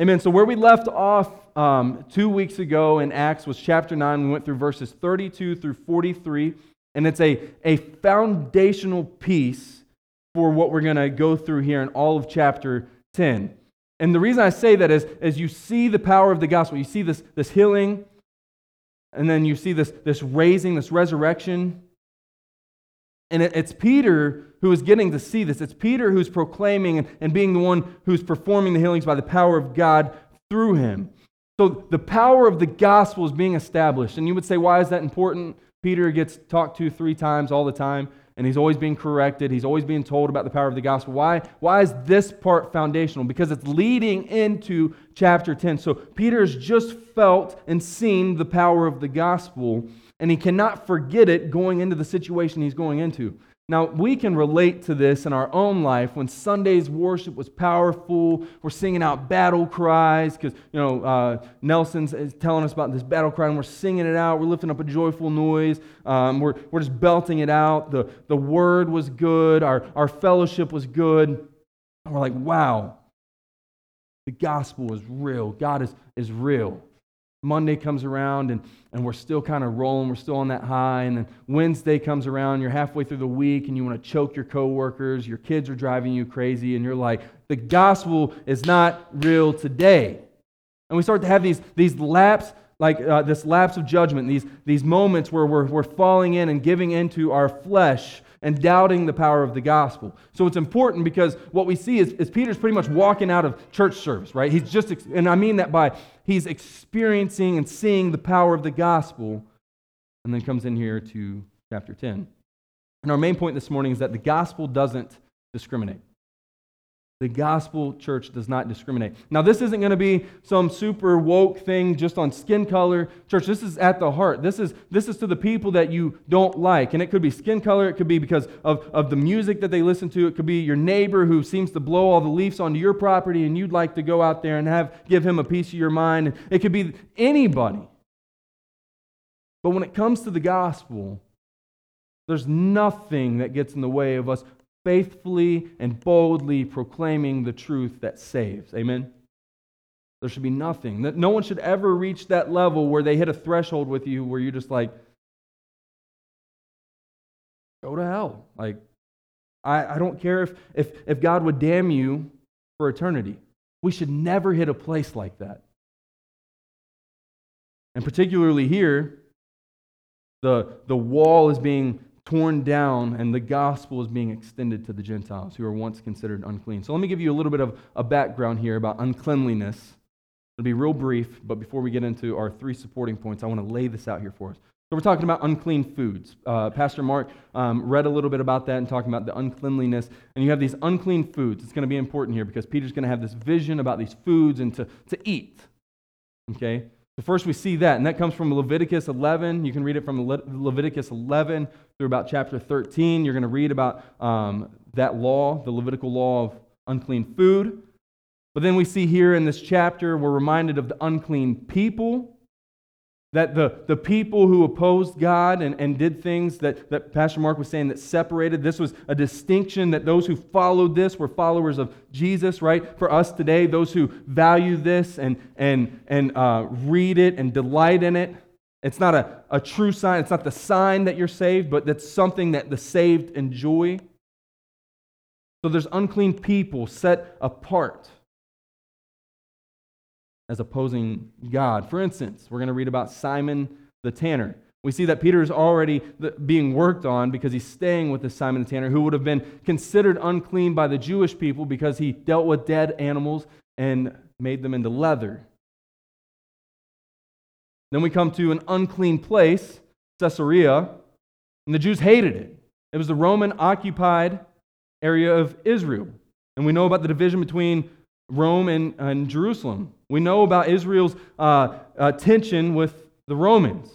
Amen. So, where we left off um, two weeks ago in Acts was chapter 9. We went through verses 32 through 43, and it's a, a foundational piece for what we're going to go through here in all of chapter 10. And the reason I say that is as you see the power of the gospel, you see this, this healing, and then you see this, this raising, this resurrection. And it, it's Peter who is getting to see this. It's Peter who's proclaiming and, being the one who's performing the healings by the power of God through him. So the power of the gospel is being established. And you would say, why is that important? Peter gets talked to three times all the time, and he's always being corrected. He's always being told about the power of the gospel. Why? Why is this part foundational? Because it's leading into chapter 10. So Peter has just felt and seen the power of the gospel, and he cannot forget it going into the situation he's going into. Now, we can relate to this in our own life when Sunday's worship was powerful. We're singing out battle cries because, you know, uh, Nelson's is telling us about this battle cry and we're singing it out. We're lifting up a joyful noise. Um, we're, we're just belting it out. The, the word was good. Our, our fellowship was good. And we're like, wow, the gospel is real. God is, is real. Monday comes around and, and we're still kind of rolling, we're still on that high. And then Wednesday comes around, you're halfway through the week and you want to choke your coworkers, your kids are driving you crazy, and you're like, the gospel is not real today. And we start to have these, these laps, like uh, this lapse of judgment, these, these moments where we're, we're falling in and giving into our flesh and doubting the power of the gospel. So it's important because what we see is, is Peter's pretty much walking out of church service, right? He's just, and I mean that by he's experiencing and seeing the power of the gospel, and then comes in here to chapter 10. And our main point this morning is that the gospel doesn't discriminate. The gospel church does not discriminate. Now, this isn't going to be some super woke thing just on skin color. Church, this is at the heart. This is, this is to the people that you don't like. And it could be skin color. It could be because of, of the music that they listen to. It could be your neighbor who seems to blow all the leaves onto your property and you'd like to go out there and have, give him a piece of your mind. It could be anybody. But when it comes to the gospel, there's nothing that gets in the way of us faithfully and boldly proclaiming the truth that saves. Amen? There should be nothing. No one should ever reach that level where they hit a threshold with you where you're just like, go to hell. Like, I, I don't care if, if, if God would damn you for eternity. We should never hit a place like that. And particularly here, the, the wall is being torn down and the gospel is being extended to the Gentiles who are once considered unclean. So let me give you a little bit of a background here about uncleanliness. It'll be real brief, but before we get into our three supporting points, I want to lay this out here for us. So we're talking about unclean foods. Uh, Pastor Mark um, read a little bit about that and talking about the uncleanliness. And you have these unclean foods. It's going to be important here because Peter's going to have this vision about these foods and to, to eat. Okay? So first we see that, and that comes from Leviticus 11. You can read it from Le- Leviticus 11 through about chapter 13. You're going to read about um, that law, the Levitical law of unclean food. But then we see here in this chapter, we're reminded of the unclean people that the, the people who opposed God and, and did things that, that Pastor Mark was saying that separated, this was a distinction that those who followed this were followers of Jesus, right? For us today, those who value this and, and, and uh, read it and delight in it, it's not a, a true sign. It's not the sign that you're saved, but that's something that the saved enjoy. So there's unclean people set apart as opposing God. For instance, we're going to read about Simon the tanner. We see that Peter is already being worked on because he's staying with this Simon the tanner, who would have been considered unclean by the Jewish people because he dealt with dead animals and made them into leather. Then we come to an unclean place, Caesarea, and the Jews hated it. It was the Roman occupied area of Israel. And we know about the division between Rome and, and Jerusalem. We know about Israel's uh, uh, tension with the Romans.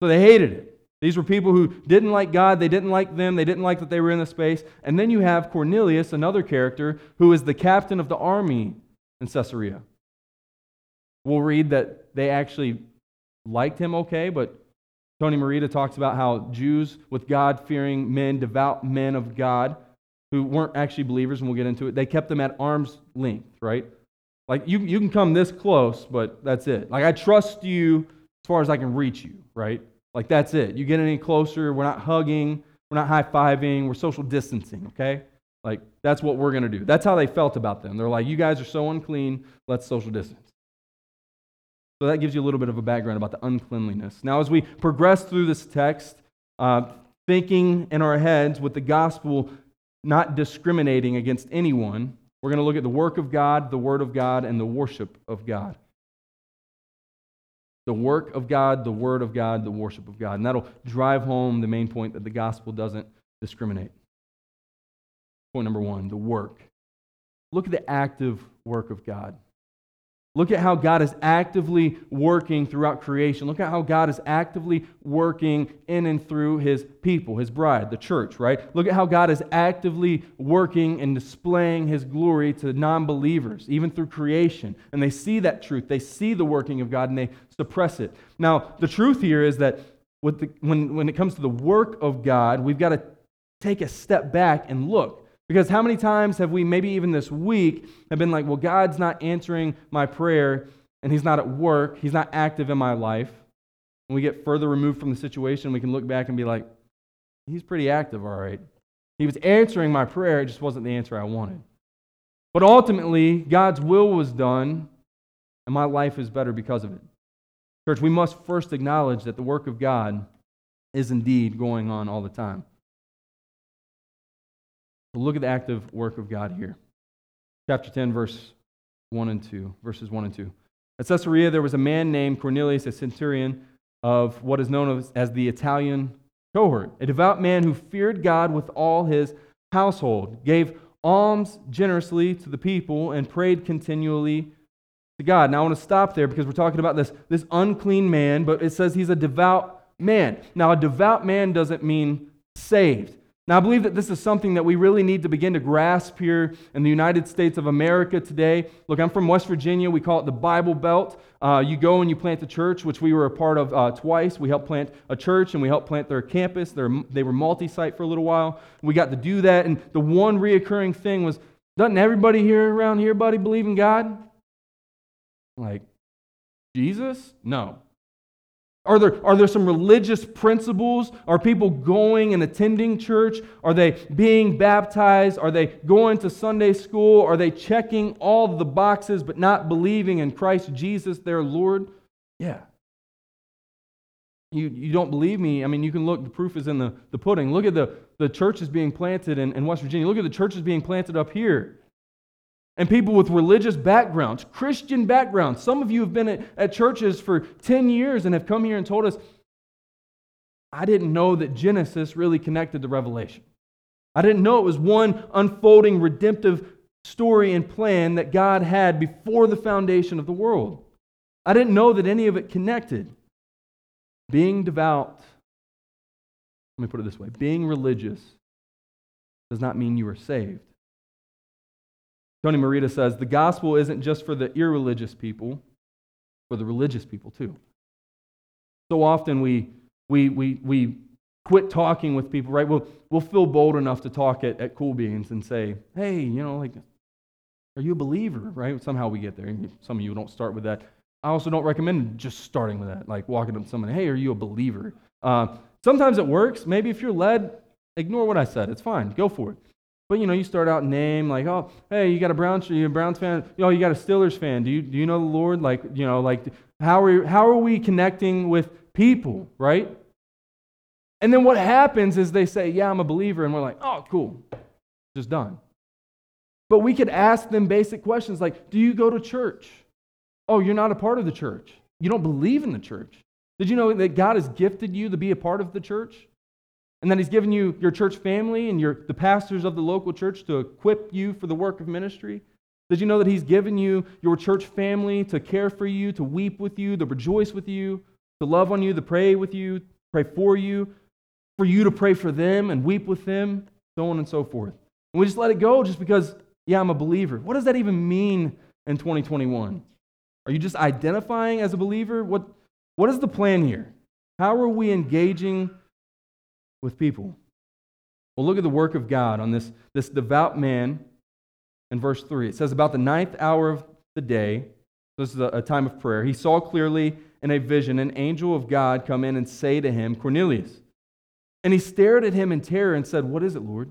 So they hated it. These were people who didn't like God, they didn't like them, they didn't like that they were in the space. And then you have Cornelius, another character, who is the captain of the army in Caesarea. We'll read that they actually liked him okay, but Tony Merida talks about how Jews with God fearing men, devout men of God, who weren't actually believers, and we'll get into it, they kept them at arm's length, right? Like you, you can come this close, but that's it. Like I trust you as far as I can reach you, right? Like that's it. You get any closer, we're not hugging, we're not high fiving, we're social distancing, okay? Like that's what we're gonna do. That's how they felt about them. They're like, you guys are so unclean, let's social distance. So that gives you a little bit of a background about the uncleanliness. Now, as we progress through this text, uh, thinking in our heads with the gospel not discriminating against anyone, we're going to look at the work of God, the word of God, and the worship of God. The work of God, the word of God, the worship of God. And that'll drive home the main point that the gospel doesn't discriminate. Point number one the work. Look at the active work of God. Look at how God is actively working throughout creation. Look at how God is actively working in and through his people, his bride, the church, right? Look at how God is actively working and displaying his glory to non believers, even through creation. And they see that truth. They see the working of God and they suppress it. Now, the truth here is that the, when, when it comes to the work of God, we've got to take a step back and look. Because how many times have we, maybe even this week, have been like, well, God's not answering my prayer and He's not at work, He's not active in my life. When we get further removed from the situation, we can look back and be like, He's pretty active, all right. He was answering my prayer, it just wasn't the answer I wanted. But ultimately, God's will was done, and my life is better because of it. Church, we must first acknowledge that the work of God is indeed going on all the time. Look at the active work of God here. Chapter 10, verse 1 and 2, verses 1 and 2. At Caesarea, there was a man named Cornelius, a centurion of what is known as the Italian cohort, a devout man who feared God with all his household, gave alms generously to the people, and prayed continually to God. Now, I want to stop there because we're talking about this, this unclean man, but it says he's a devout man. Now, a devout man doesn't mean saved. Now, I believe that this is something that we really need to begin to grasp here in the United States of America today. Look, I'm from West Virginia. We call it the Bible Belt. Uh, you go and you plant the church, which we were a part of uh, twice. We helped plant a church and we helped plant their campus. They're, they were multi site for a little while. We got to do that. And the one reoccurring thing was doesn't everybody here around here, buddy, believe in God? Like, Jesus? No. Are there, are there some religious principles? Are people going and attending church? Are they being baptized? Are they going to Sunday school? Are they checking all the boxes but not believing in Christ Jesus, their Lord? Yeah. You, you don't believe me? I mean, you can look, the proof is in the, the pudding. Look at the, the churches being planted in, in West Virginia. Look at the churches being planted up here and people with religious backgrounds, Christian backgrounds. Some of you have been at, at, churches for 10 years and have come here and told us, I didn't know that Genesis really connected to Revelation. I didn't know it was one unfolding redemptive story and plan that God had before the foundation of the world. I didn't know that any of it connected. Being devout, let me put it this way being religious does not mean you are saved. Tony Merida says the gospel isn't just for the irreligious people, for the religious people too. So often we, we, we, we quit talking with people, right? We'll, we'll feel bold enough to talk at, at Cool Beans and say, hey, you know, like, are you a believer, right? Somehow we get there. Some of you don't start with that. I also don't recommend just starting with that, like walking up to someone, hey, are you a believer? Uh, sometimes it works. Maybe if you're led, ignore what I said. It's fine. Go for it. But you know, you start out name like, oh, hey, you got a Browns, you a Browns fan? Oh, you got a Steelers fan? Do you do you know the Lord? Like, you know, like how are how are we connecting with people, right? And then what happens is they say, yeah, I'm a believer, and we're like, oh, cool, just done. But we could ask them basic questions like, do you go to church? Oh, you're not a part of the church. You don't believe in the church. Did you know that God has gifted you to be a part of the church? And that He's given you your church family and your, the pastors of the local church to equip you for the work of ministry? Did you know that He's given you your church family to care for you, to weep with you, to rejoice with you, to love on you, to pray with you, pray for you, for you to pray for them and weep with them, so on and so forth? And we just let it go just because, yeah, I'm a believer. What does that even mean in 2021? Are you just identifying as a believer? What, what is the plan here? How are we engaging with people. Well, look at the work of God on this, this devout man in verse 3. It says, About the ninth hour of the day, this is a, time of prayer, he saw clearly in a vision an angel of God come in and say to him, Cornelius. And he stared at him in terror and said, What is it, Lord?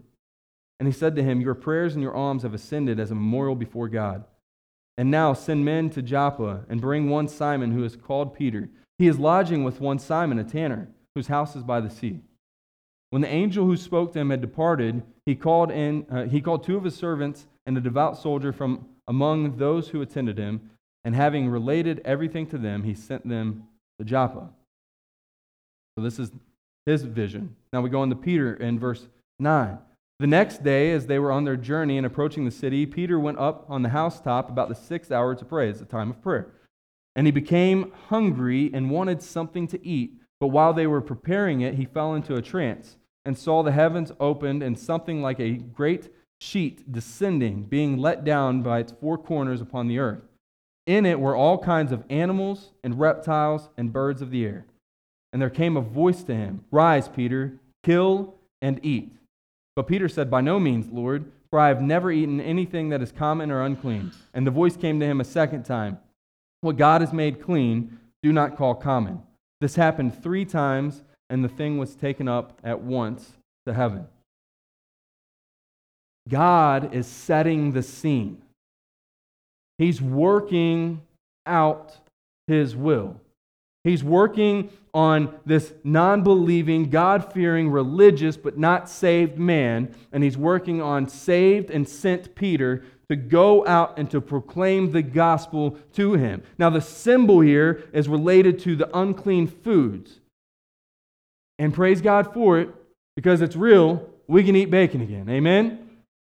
And he said to him, Your prayers and your alms have ascended as a memorial before God. And now send men to Joppa and bring one Simon who is called Peter. He is lodging with one Simon, a tanner, whose house is by the sea. When the angel who spoke to him had departed, he called in uh, he called two of his servants and a devout soldier from among those who attended him, and having related everything to them, he sent them to Joppa. So this is his vision. Now we go on to Peter in verse 9. The next day, as they were on their journey and approaching the city, Peter went up on the housetop about the sixth hour to pray. It's a time of prayer. And he became hungry and wanted something to eat. But while they were preparing it, he fell into a trance and saw the heavens opened and something like a great sheet descending, being let down by its four corners upon the earth. In it were all kinds of animals and reptiles and birds of the air. And there came a voice to him Rise, Peter, kill and eat. But Peter said, By no means, Lord, for I have never eaten anything that is common or unclean. And the voice came to him a second time What God has made clean, do not call common. This happened three times, and the thing was taken up at once to heaven. God is setting the scene. He's working out his will. He's working on this non believing, God fearing, religious, but not saved man, and he's working on saved and sent Peter to go out and to proclaim the gospel to him. Now, the symbol here is related to the unclean foods. And praise God for it because it's real. We can eat bacon again. Amen?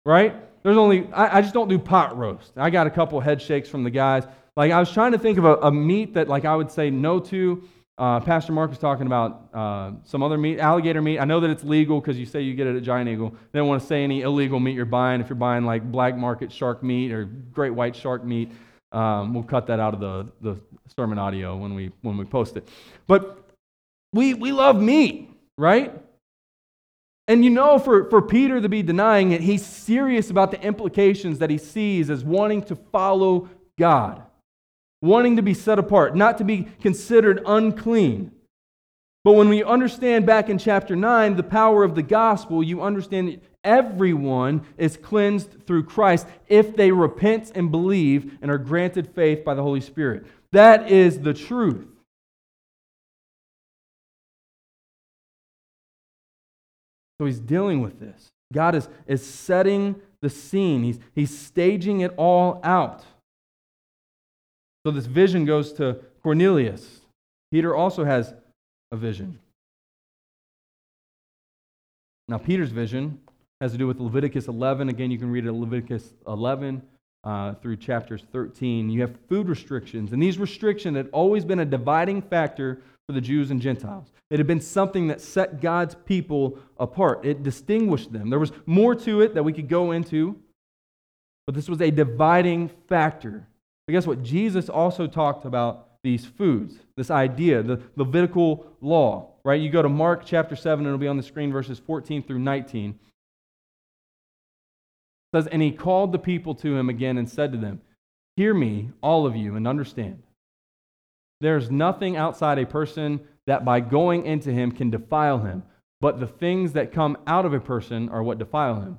Right? There's only, I, I just don't do pot roast. I got a couple head shakes from the guys. Like I was trying to think of a, a meat that like I would say no to. Uh, Pastor Mark was talking about uh, some other meat, alligator meat. I know that it's legal because you say you get it at Giant Eagle. They don't want to say any illegal meat you're buying. If you're buying like black market shark meat or great white shark meat, um, we'll cut that out of the, the sermon audio when we when we post it. But we we love meat, right? And you know, for, for Peter to be denying it, he's serious about the implications that he sees as wanting to follow God wanting to be set apart, not to be considered unclean. But when we understand back in chapter 9 the power of the gospel, you understand that everyone is cleansed through Christ if they repent and believe and are granted faith by the Holy Spirit. That is the truth. So he's dealing with this. God is, is setting the scene, he's, he's staging it all out. So this vision goes to Cornelius. Peter also has a vision. Now, Peter's vision has to do with Leviticus 11. Again, you can read it Leviticus 11 uh, through chapters 13. You have food restrictions, and these restrictions had always been a dividing factor for the Jews and Gentiles. It had been something that set God's people apart, it distinguished them. There was more to it that we could go into, but this was a dividing factor. But guess what? Jesus also talked about these foods, this idea, the Levitical law, right? You go to Mark chapter 7, and it'll be on the screen, verses 14 through 19. It says, And he called the people to him again and said to them, Hear me, all of you, and understand. There's nothing outside a person that by going into him can defile him, but the things that come out of a person are what defile him.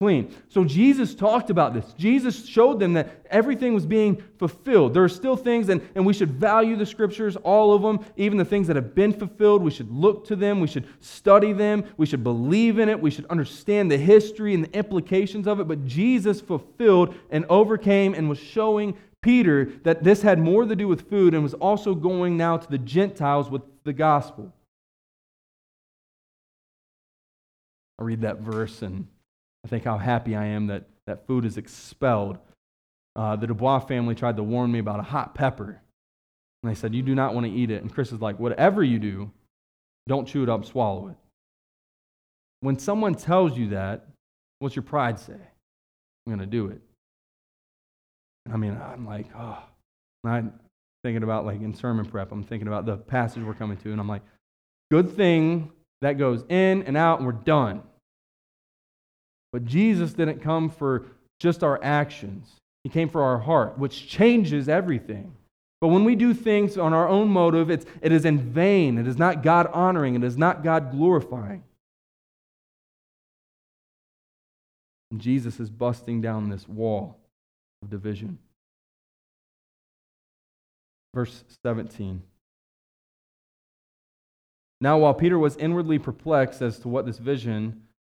Clean. So Jesus talked about this. Jesus showed them that everything was being fulfilled. There are still things, and, and we should value the scriptures, all of them, even the things that have been fulfilled. We should look to them. We should study them. We should believe in it. We should understand the history and the implications of it. But Jesus fulfilled and overcame and was showing Peter that this had more to do with food and was also going now to the Gentiles with the gospel. I read that verse and I think how happy I am that that food is expelled. Uh, the Dubois family tried to warn me about a hot pepper. And they said, You do not want to eat it. And Chris is like, Whatever you do, Don't chew it up, swallow it. When someone tells you that, what's your pride say? I'm going to do it. I mean, I'm like, oh, I'm thinking about like in sermon prep, I'm thinking about the passage we're coming to, and I'm like, good thing that goes in and out, and we're done. But Jesus didn't come for just our actions, He came for our heart, which changes everything. But when we do things on our own motive, it's, it is in vain. It is not God honoring, it is not God glorifying. And Jesus is busting down this wall of division. Verse 17. Now, while Peter was inwardly perplexed as to what this vision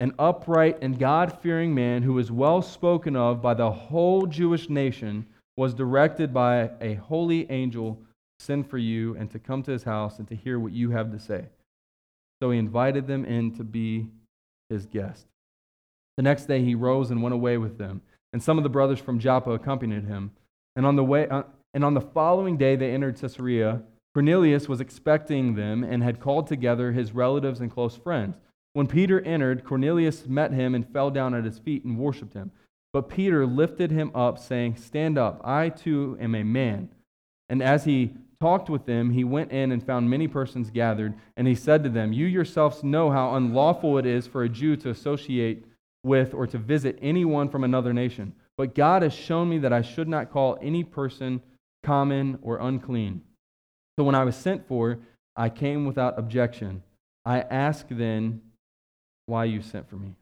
an upright and God fearing man who was well spoken of by the whole Jewish nation, was directed by a holy angel to send for you and to come to his house and to hear what you have to say. So he invited them in to be his guest. The next day he rose and went away with them, and some of the brothers from Joppa accompanied him. And on the way, uh, and on the following day they entered Caesarea. Cornelius was expecting them and had called together his relatives and close friends. When Peter entered, Cornelius met him and fell down at his feet and worshipped him. But Peter lifted him up, saying, Stand up, I too am a man. And as he talked with them, he went in and found many persons gathered, and he said to them, You yourselves know how unlawful it is for a Jew to associate with or to visit anyone from another nation. But God has shown me that I should not call any person common or unclean. So when I was sent for, I came without objection. I ask then why you sent for me.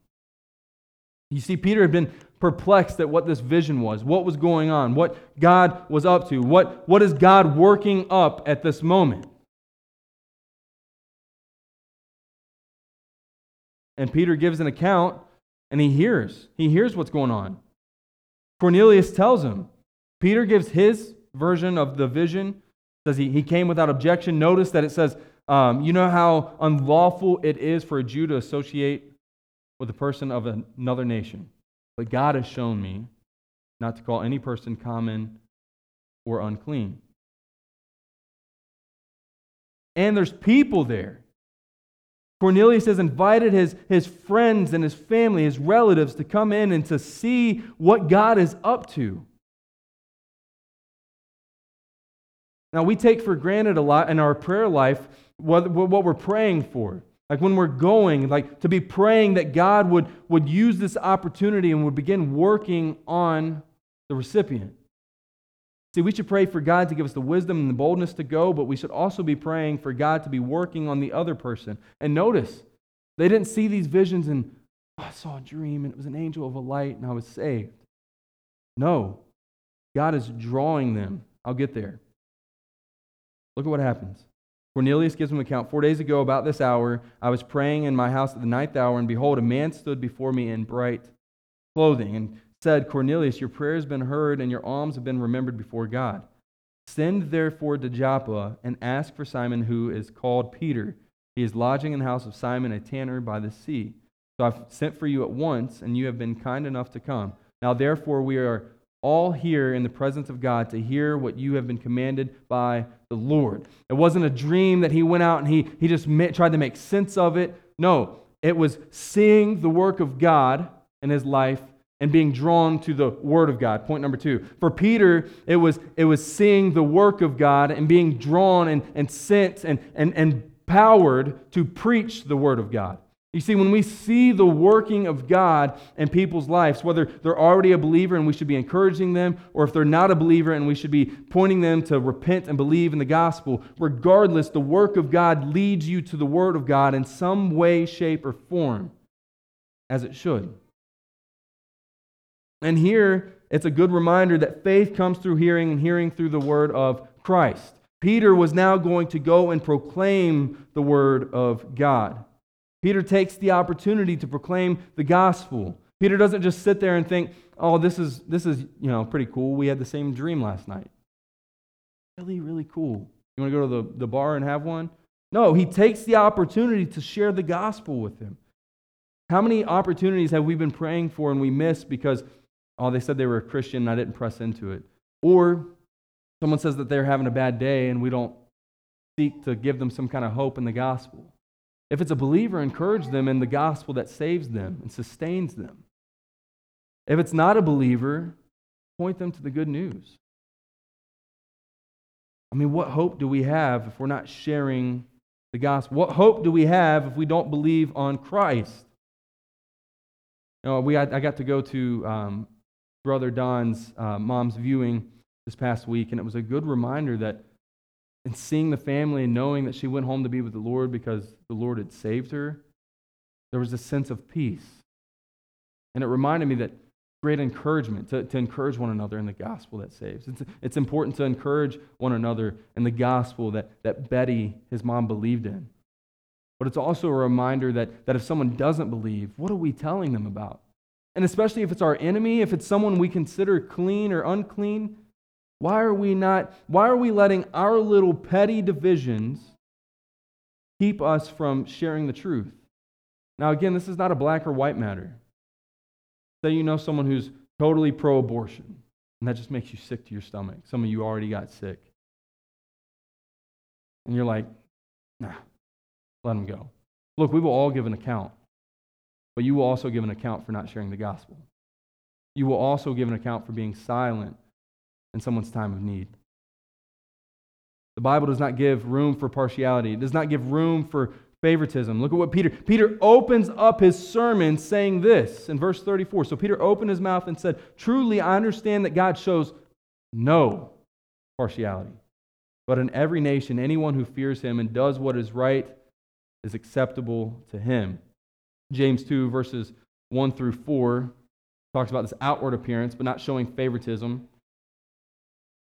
You see, Peter had been perplexed at what this vision was, what was going on, what God was up to, what, what is God working up at this moment. And Peter gives an account and he hears. He hears what's going on. Cornelius tells him. Peter gives his version of the vision says he, he came without objection. Notice that it says, um, you know how unlawful it is for a Jew to associate with a person of another nation. But God has shown me not to call any person common or unclean. And there's people there. Cornelius has invited his, his friends and his family, his relatives, to come in and to see what God is up to. Now, we take for granted a lot in our prayer life what, what we're praying for. Like when we're going, like to be praying that God would, would use this opportunity and would begin working on the recipient. See, we should pray for God to give us the wisdom and the boldness to go, but we should also be praying for God to be working on the other person. And notice, they didn't see these visions and oh, I saw a dream and it was an angel of a light and I was saved. No, God is drawing them. I'll get there. Look at what happens. Cornelius gives him account. Four days ago, about this hour, I was praying in my house at the ninth hour, and behold, a man stood before me in bright clothing and said, Cornelius, your prayer has been heard, and your alms have been remembered before God. Send therefore to Joppa and ask for Simon, who is called Peter. He is lodging in the house of Simon, a tanner by the sea. So I've sent for you at once, and you have been kind enough to come. Now, therefore, we are all here in the presence of God to hear what you have been commanded by the Lord. It wasn't a dream that he went out and he, he just tried to make sense of it. No, it was seeing the work of God in his life and being drawn to the word of God. Point number two. For Peter, it was, it was seeing the work of God and being drawn and, and sent and, and, and empowered to preach the word of God. You see, when we see the working of God in people's lives, whether they're already a believer and we should be encouraging them, or if they're not a believer and we should be pointing them to repent and believe in the gospel, regardless, the work of God leads you to the Word of God in some way, shape, or form, as it should. And here, it's a good reminder that faith comes through hearing and hearing through the Word of Christ. Peter was now going to go and proclaim the Word of God. Peter takes the opportunity to proclaim the gospel. Peter doesn't just sit there and think, oh, this is, this is you know, pretty cool. We had the same dream last night. Really, really cool. You want to go to the, the bar and have one? No, he takes the opportunity to share the gospel with him. How many opportunities have we been praying for and we missed because, oh, they said they were a Christian and I didn't press into it? Or someone says that they're having a bad day and we don't seek to give them some kind of hope in the gospel. If it's a believer, encourage them in the gospel that saves them and sustains them. If it's not a believer, point them to the good news. I mean, what hope do we have if we're not sharing the gospel? What hope do we have if we don't believe on Christ? You know, we, I, I got to go to um, Brother Don's uh, mom's viewing this past week, and it was a good reminder that in seeing the family and knowing that she went home to be with the Lord because the Lord had saved her, there was a sense of peace. And it reminded me that great encouragement to, to encourage one another in the gospel that saves. It's, it's important to encourage one another in the gospel that, that Betty, his mom, believed in. But it's also a reminder that, that if someone doesn't believe, what are we telling them about? And especially if it's our enemy, if it's someone we consider clean or unclean, why are we not, why are we letting our little petty divisions keep us from sharing the truth? Now, again, this is not a black or white matter. Say you know someone who's totally pro abortion, and that just makes you sick to your stomach. Some of you already got sick. And you're like, nah, let them go. Look, we will all give an account, but you will also give an account for not sharing the gospel. You will also give an account for being silent in someone's time of need. The Bible does not give room for partiality. It does not give room for favoritism. Look at what Peter Peter opens up his sermon saying this in verse 34. So Peter opened his mouth and said, "Truly I understand that God shows no partiality. But in every nation anyone who fears him and does what is right is acceptable to him." James 2 verses 1 through 4 talks about this outward appearance but not showing favoritism.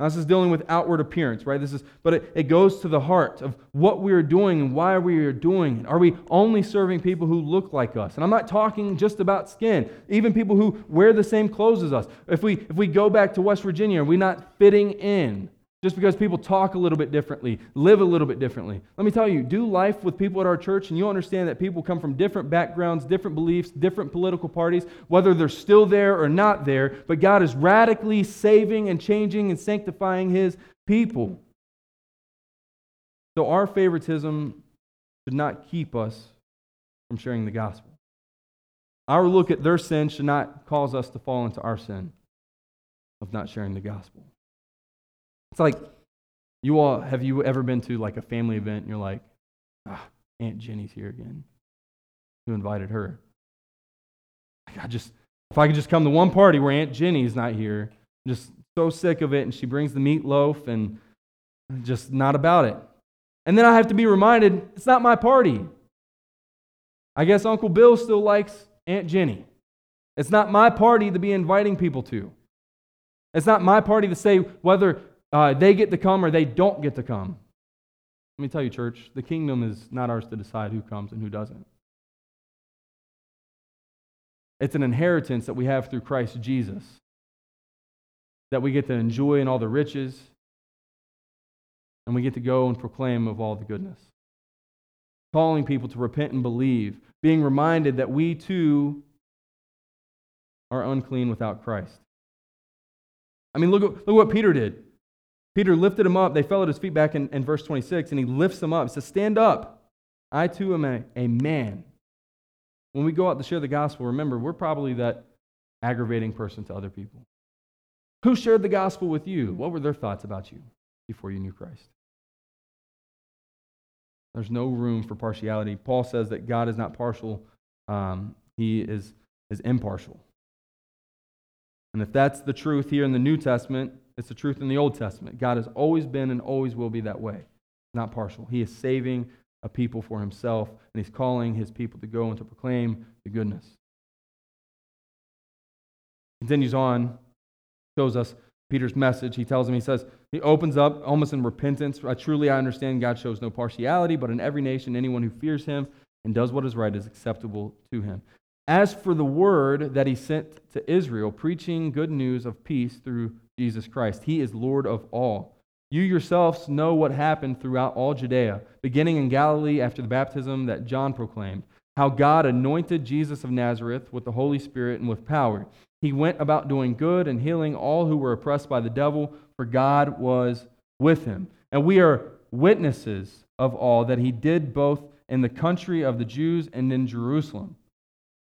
Now, this is dealing with outward appearance, right? This is, but it, it goes to the heart of what we are doing and why we are doing it. Are we only serving people who look like us? And I'm not talking just about skin, even people who wear the same clothes as us. If we, if we go back to West Virginia, are we not fitting in? Just because people talk a little bit differently, live a little bit differently. Let me tell you, do life with people at our church, and you'll understand that people come from different backgrounds, different beliefs, different political parties, whether they're still there or not there, but God is radically saving and changing and sanctifying His people. So our favoritism should not keep us from sharing the gospel. Our look at their sin should not cause us to fall into our sin of not sharing the gospel. It's like, you all, have you ever been to like a family event and you're like, ah, Aunt Jenny's here again? Who invited her? I just, if I could just come to one party where Aunt Jenny's not here, I'm just so sick of it, and she brings the meatloaf and just not about it. And then I have to be reminded it's not my party. I guess Uncle Bill still likes Aunt Jenny. It's not my party to be inviting people to. It's not my party to say whether uh, they get to come or they don't get to come. Let me tell you, church, the kingdom is not ours to decide who comes and who doesn't. It's an inheritance that we have through Christ Jesus that we get to enjoy in all the riches, and we get to go and proclaim of all the goodness. Calling people to repent and believe, being reminded that we too are unclean without Christ. I mean, look, look what Peter did. Peter lifted him up. They fell at his feet back in, in verse 26, and he lifts them up. He says, Stand up. I too am a, a man. When we go out to share the gospel, remember, we're probably that aggravating person to other people. Who shared the gospel with you? What were their thoughts about you before you knew Christ? There's no room for partiality. Paul says that God is not partial, um, he is, is impartial. And if that's the truth here in the New Testament, it's the truth in the Old Testament. God has always been and always will be that way, not partial. He is saving a people for himself, and he's calling his people to go and to proclaim the goodness. Continues on, shows us Peter's message. He tells him, he says, he opens up almost in repentance. I truly I understand God shows no partiality, but in every nation, anyone who fears him and does what is right is acceptable to him. As for the word that he sent to Israel, preaching good news of peace through Jesus Christ, he is Lord of all. You yourselves know what happened throughout all Judea, beginning in Galilee after the baptism that John proclaimed, how God anointed Jesus of Nazareth with the Holy Spirit and with power. He went about doing good and healing all who were oppressed by the devil, for God was with him. And we are witnesses of all that he did both in the country of the Jews and in Jerusalem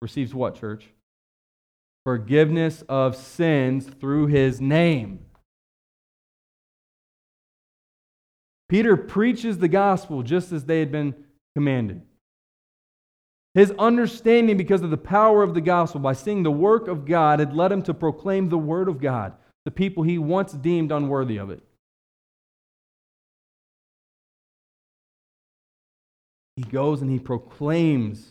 receives what, church? Forgiveness of sins through his name. Peter preaches the gospel just as they had been commanded. His understanding, because of the power of the gospel, by seeing the work of God, had led him to proclaim the word of God to people he once deemed unworthy of it. He goes and he proclaims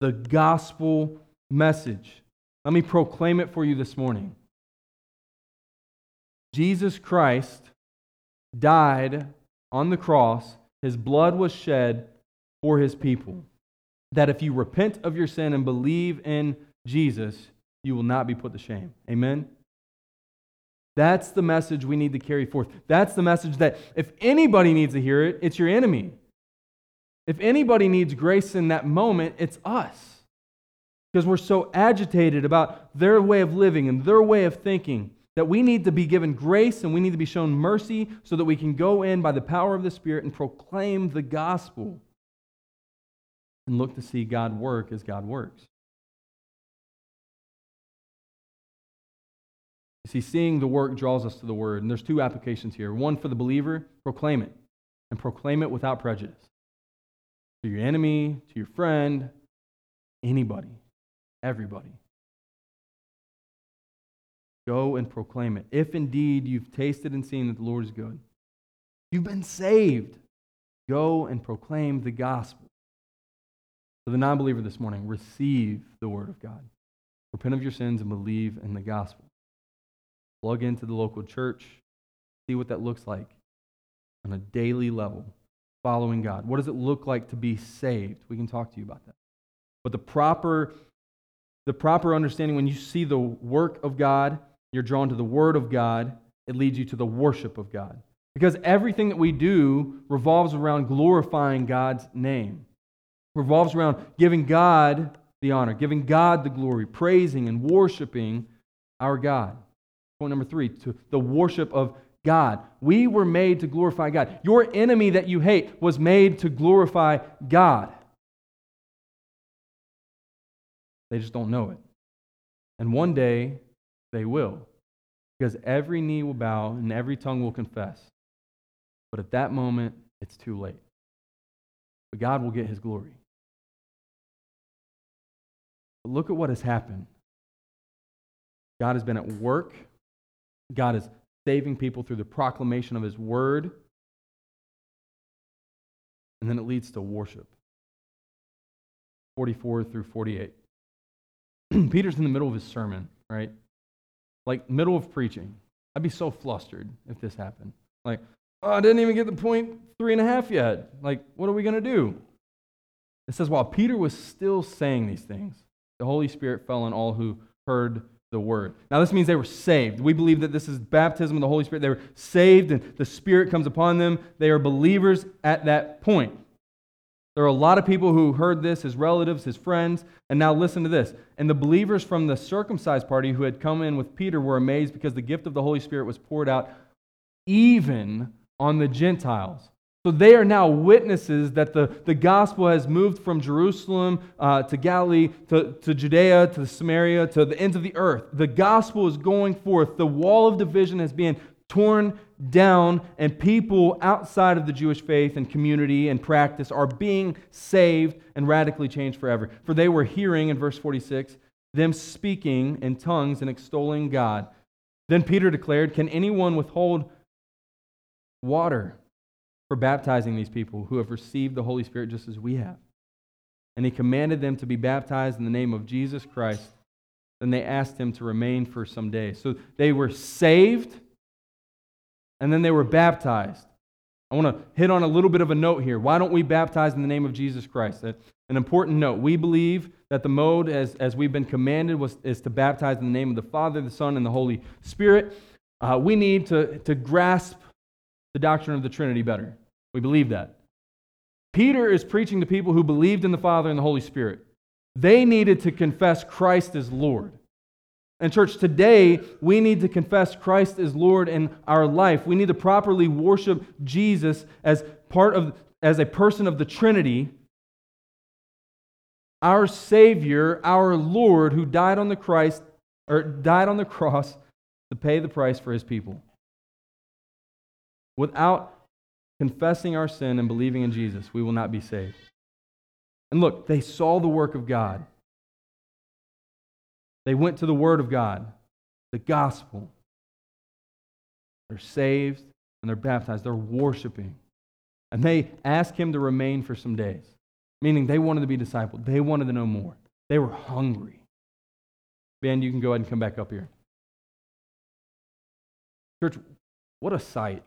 the gospel message. Let me proclaim it for you this morning. Jesus Christ died on the cross, his blood was shed for his people. That if you repent of your sin and believe in Jesus, you will not be put to shame. Amen? That's the message we need to carry forth. That's the message that if anybody needs to hear it, it's your enemy. If anybody needs grace in that moment, it's us. Because we're so agitated about their way of living and their way of thinking that we need to be given grace and we need to be shown mercy so that we can go in by the power of the Spirit and proclaim the gospel and look to see God work as God works. You see, seeing the work draws us to the word. And there's two applications here one for the believer, proclaim it, and proclaim it without prejudice to your enemy, to your friend, anybody, everybody. Go and proclaim it. If indeed you've tasted and seen that the Lord is good, you've been saved. Go and proclaim the gospel. For the non believer this morning, receive the word of God. Repent of your sins and believe in the gospel. Plug into the local church. See what that looks like on a daily level following God? What does it look like to be saved? We can talk to you about that. But the proper, the proper understanding, when you see the work of God, you're drawn to the Word of God, it leads you to the worship of God. Because everything that we do revolves around glorifying God's name, revolves around giving God the honor, giving God the glory, praising and worshiping our God. Point number three, to the worship of God. We were made to glorify God. Your enemy that you hate was made to glorify God. They just don't know it. And one day they will, because every knee will bow and every tongue will confess. But at that moment, it's too late. But God will get his glory. But look at what has happened. God has been at work. God has saving people through the proclamation of his word. And then it leads to worship. 44 through 48. Peter's in the middle of his sermon, right? Like, middle of preaching. I'd be so flustered if this happened. Like, oh, I didn't even get the point three and a half yet. Like, what are we going to do? It says, while Peter was still saying these things, the Holy Spirit fell on all who heard the word. Now, this means they were saved. We believe that this is baptism of the Holy Spirit. They were saved and the Spirit comes upon them. They are believers at that point. There are a lot of people who heard this, his relatives, his friends, and now listen to this. And the believers from the circumcised party who had come in with Peter were amazed because the gift of the Holy Spirit was poured out even on the Gentiles. So they are now witnesses that the, the gospel has moved from Jerusalem uh, to Galilee, to, to Judea, to Samaria, to the ends of the earth. The gospel is going forth. The wall of division has been torn down, and people outside of the Jewish faith and community and practice are being saved and radically changed forever. For they were hearing, in verse 46, them speaking in tongues and extolling God. Then Peter declared, Can anyone withhold water for baptizing these people who have received the Holy Spirit just as we have? And he commanded them to be baptized in the name of Jesus Christ. Then they asked him to remain for some days. So they were saved and then they were baptized. I want to hit on a little bit of a note here. Why don't we baptize in the name of Jesus Christ? An important note. We believe that the mode, as, as we've been commanded, was, is to baptize in the name of the Father, the Son, and the Holy Spirit. Uh, we need to, to grasp the doctrine of the Trinity better. We believe that. Peter is preaching to people who believed in the Father and the Holy Spirit. They needed to confess Christ as Lord. And, church, today we need to confess Christ as Lord in our life. We need to properly worship Jesus as part of, as a person of the Trinity, our Savior, our Lord, who died on the Christ or died on the cross to pay the price for his people. Without confessing our sin and believing in Jesus, we will not be saved. And look, they saw the work of God. They went to the Word of God, the gospel. They're saved and they're baptized. They're worshiping. And they asked him to remain for some days, meaning they wanted to be discipled. They wanted to know more. They were hungry. Ben, you can go ahead and come back up here. Church, what a sight.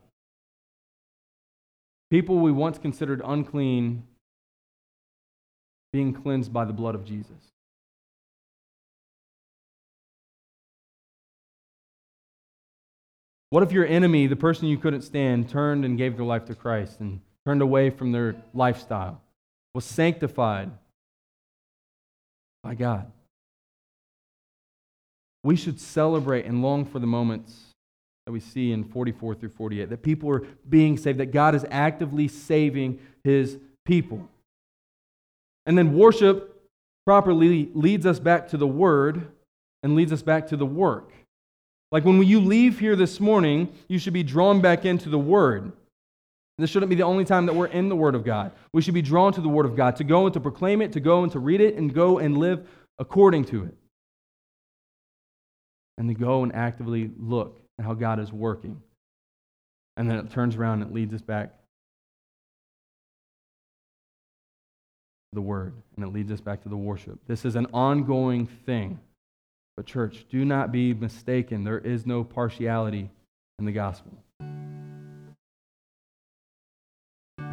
People we once considered unclean being cleansed by the blood of Jesus. What if your enemy, the person you couldn't stand, turned and gave their life to Christ and turned away from their lifestyle, was sanctified by God? We should celebrate and long for the moments that we see in 44 through 48 that people are being saved, that God is actively saving his people. And then worship properly leads us back to the word and leads us back to the work. Like when you leave here this morning, you should be drawn back into the Word. This shouldn't be the only time that we're in the Word of God. We should be drawn to the Word of God, to go and to proclaim it, to go and to read it, and go and live according to it. And to go and actively look at how God is working. And then it turns around and it leads us back to the Word, and it leads us back to the worship. This is an ongoing thing. But, church, do not be mistaken. There is no partiality in the gospel.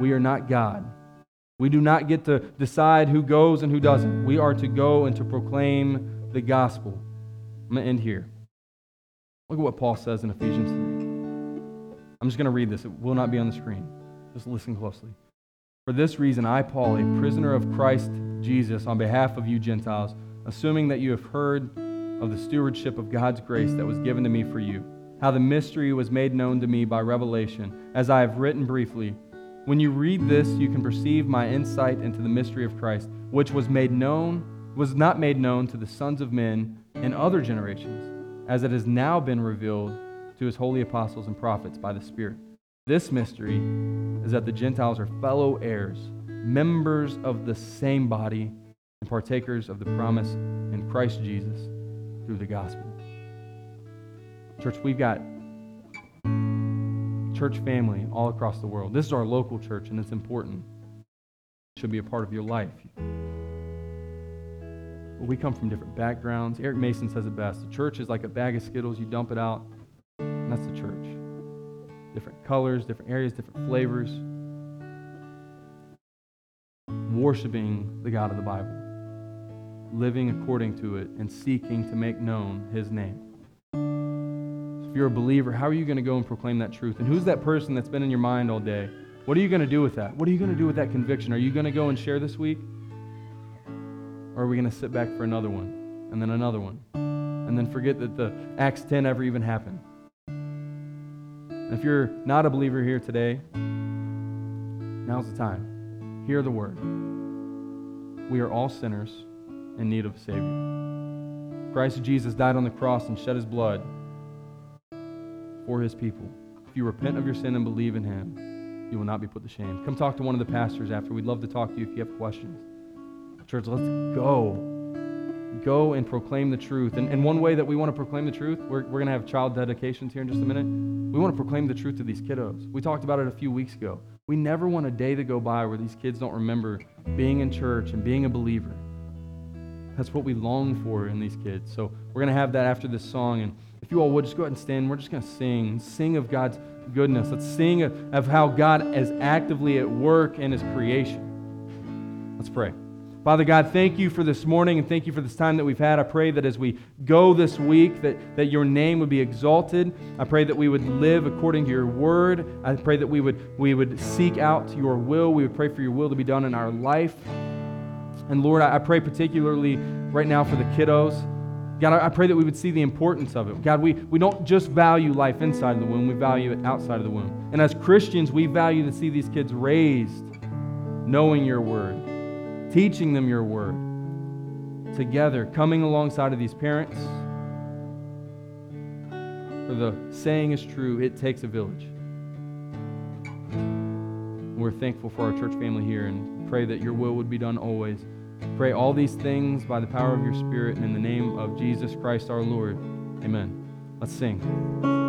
We are not God. We do not get to decide who goes and who doesn't. We are to go and to proclaim the gospel. I'm going to end here. Look at what Paul says in Ephesians 3. I'm just going to read this. It will not be on the screen. Just listen closely. For this reason, I, Paul, a prisoner of Christ Jesus, on behalf of you Gentiles, assuming that you have heard of the stewardship of God's grace that was given to me for you, how the mystery was made known to me by revelation, as I have written briefly. When you read this, you can perceive my insight into the mystery of Christ, which was made known, was not made known to the sons of men in other generations, as it has now been revealed to his holy apostles and prophets by the Spirit. This mystery is that the Gentiles are fellow heirs, members of the same body, and partakers of the promise in Christ Jesus through the gospel. Church, we've got church family all across the world. This is our local church, and it's important. It should be a part of your life. We come from different backgrounds. Eric Mason says it best. The church is like a bag of Skittles. You dump it out, and that's the church. Different colors, different areas, different flavors. Worshiping the God of the Bible living according to it, and seeking to make known his name. If you're a believer, how are you going to go and proclaim that truth? And who's that person that's been in your mind all day What are you going to do with that? What are you going to do with that conviction? Are you going to go and share this week? Or are we going to sit back for another one and then another one? And then forget that the Acts 10 ever even happened? And if you're not a believer here today, now's the time. Hear the word. We are all sinners in need of a Savior. Christ Jesus died on the cross and shed his blood for his people. If you repent of your sin and believe in him, you will not be put to shame. Come talk to one of the pastors after. We'd love to talk to you if you have questions. Church, let's go go and proclaim the truth. And, and one way that we want to proclaim the truth, we're, we're going to have child dedications here in just a minute. We want to proclaim the truth to these kiddos. We talked about it a few weeks ago. We never want a day to go by where these kids don't remember being in church and being a believer. That's what we long for in these kids. So we're going to have that after this song. And if you all would just go ahead and stand, we're just going to sing. Sing of God's goodness. Let's sing of how God is actively at work in his creation. Let's pray. Father God, thank you for this morning and thank you for this time that we've had. I pray that as we go this week, that, that your name would be exalted. I pray that we would live according to your word. I pray that we would, we would seek out your will. We would pray for your will to be done in our life. And Lord, I, I pray particularly right now for the kiddos. God, I pray that we would see the importance of it. God, we, we don't just value life inside of the womb, we value it outside of the womb. And as Christians, we value to see these kids raised knowing your word teaching them your word together, coming alongside of these parents. For the saying is true, it takes a village. We're thankful for our church family here and pray that your will would be done always. Pray all these things by the power of your Spirit and in the name of Jesus Christ our Lord. Amen. Let's sing.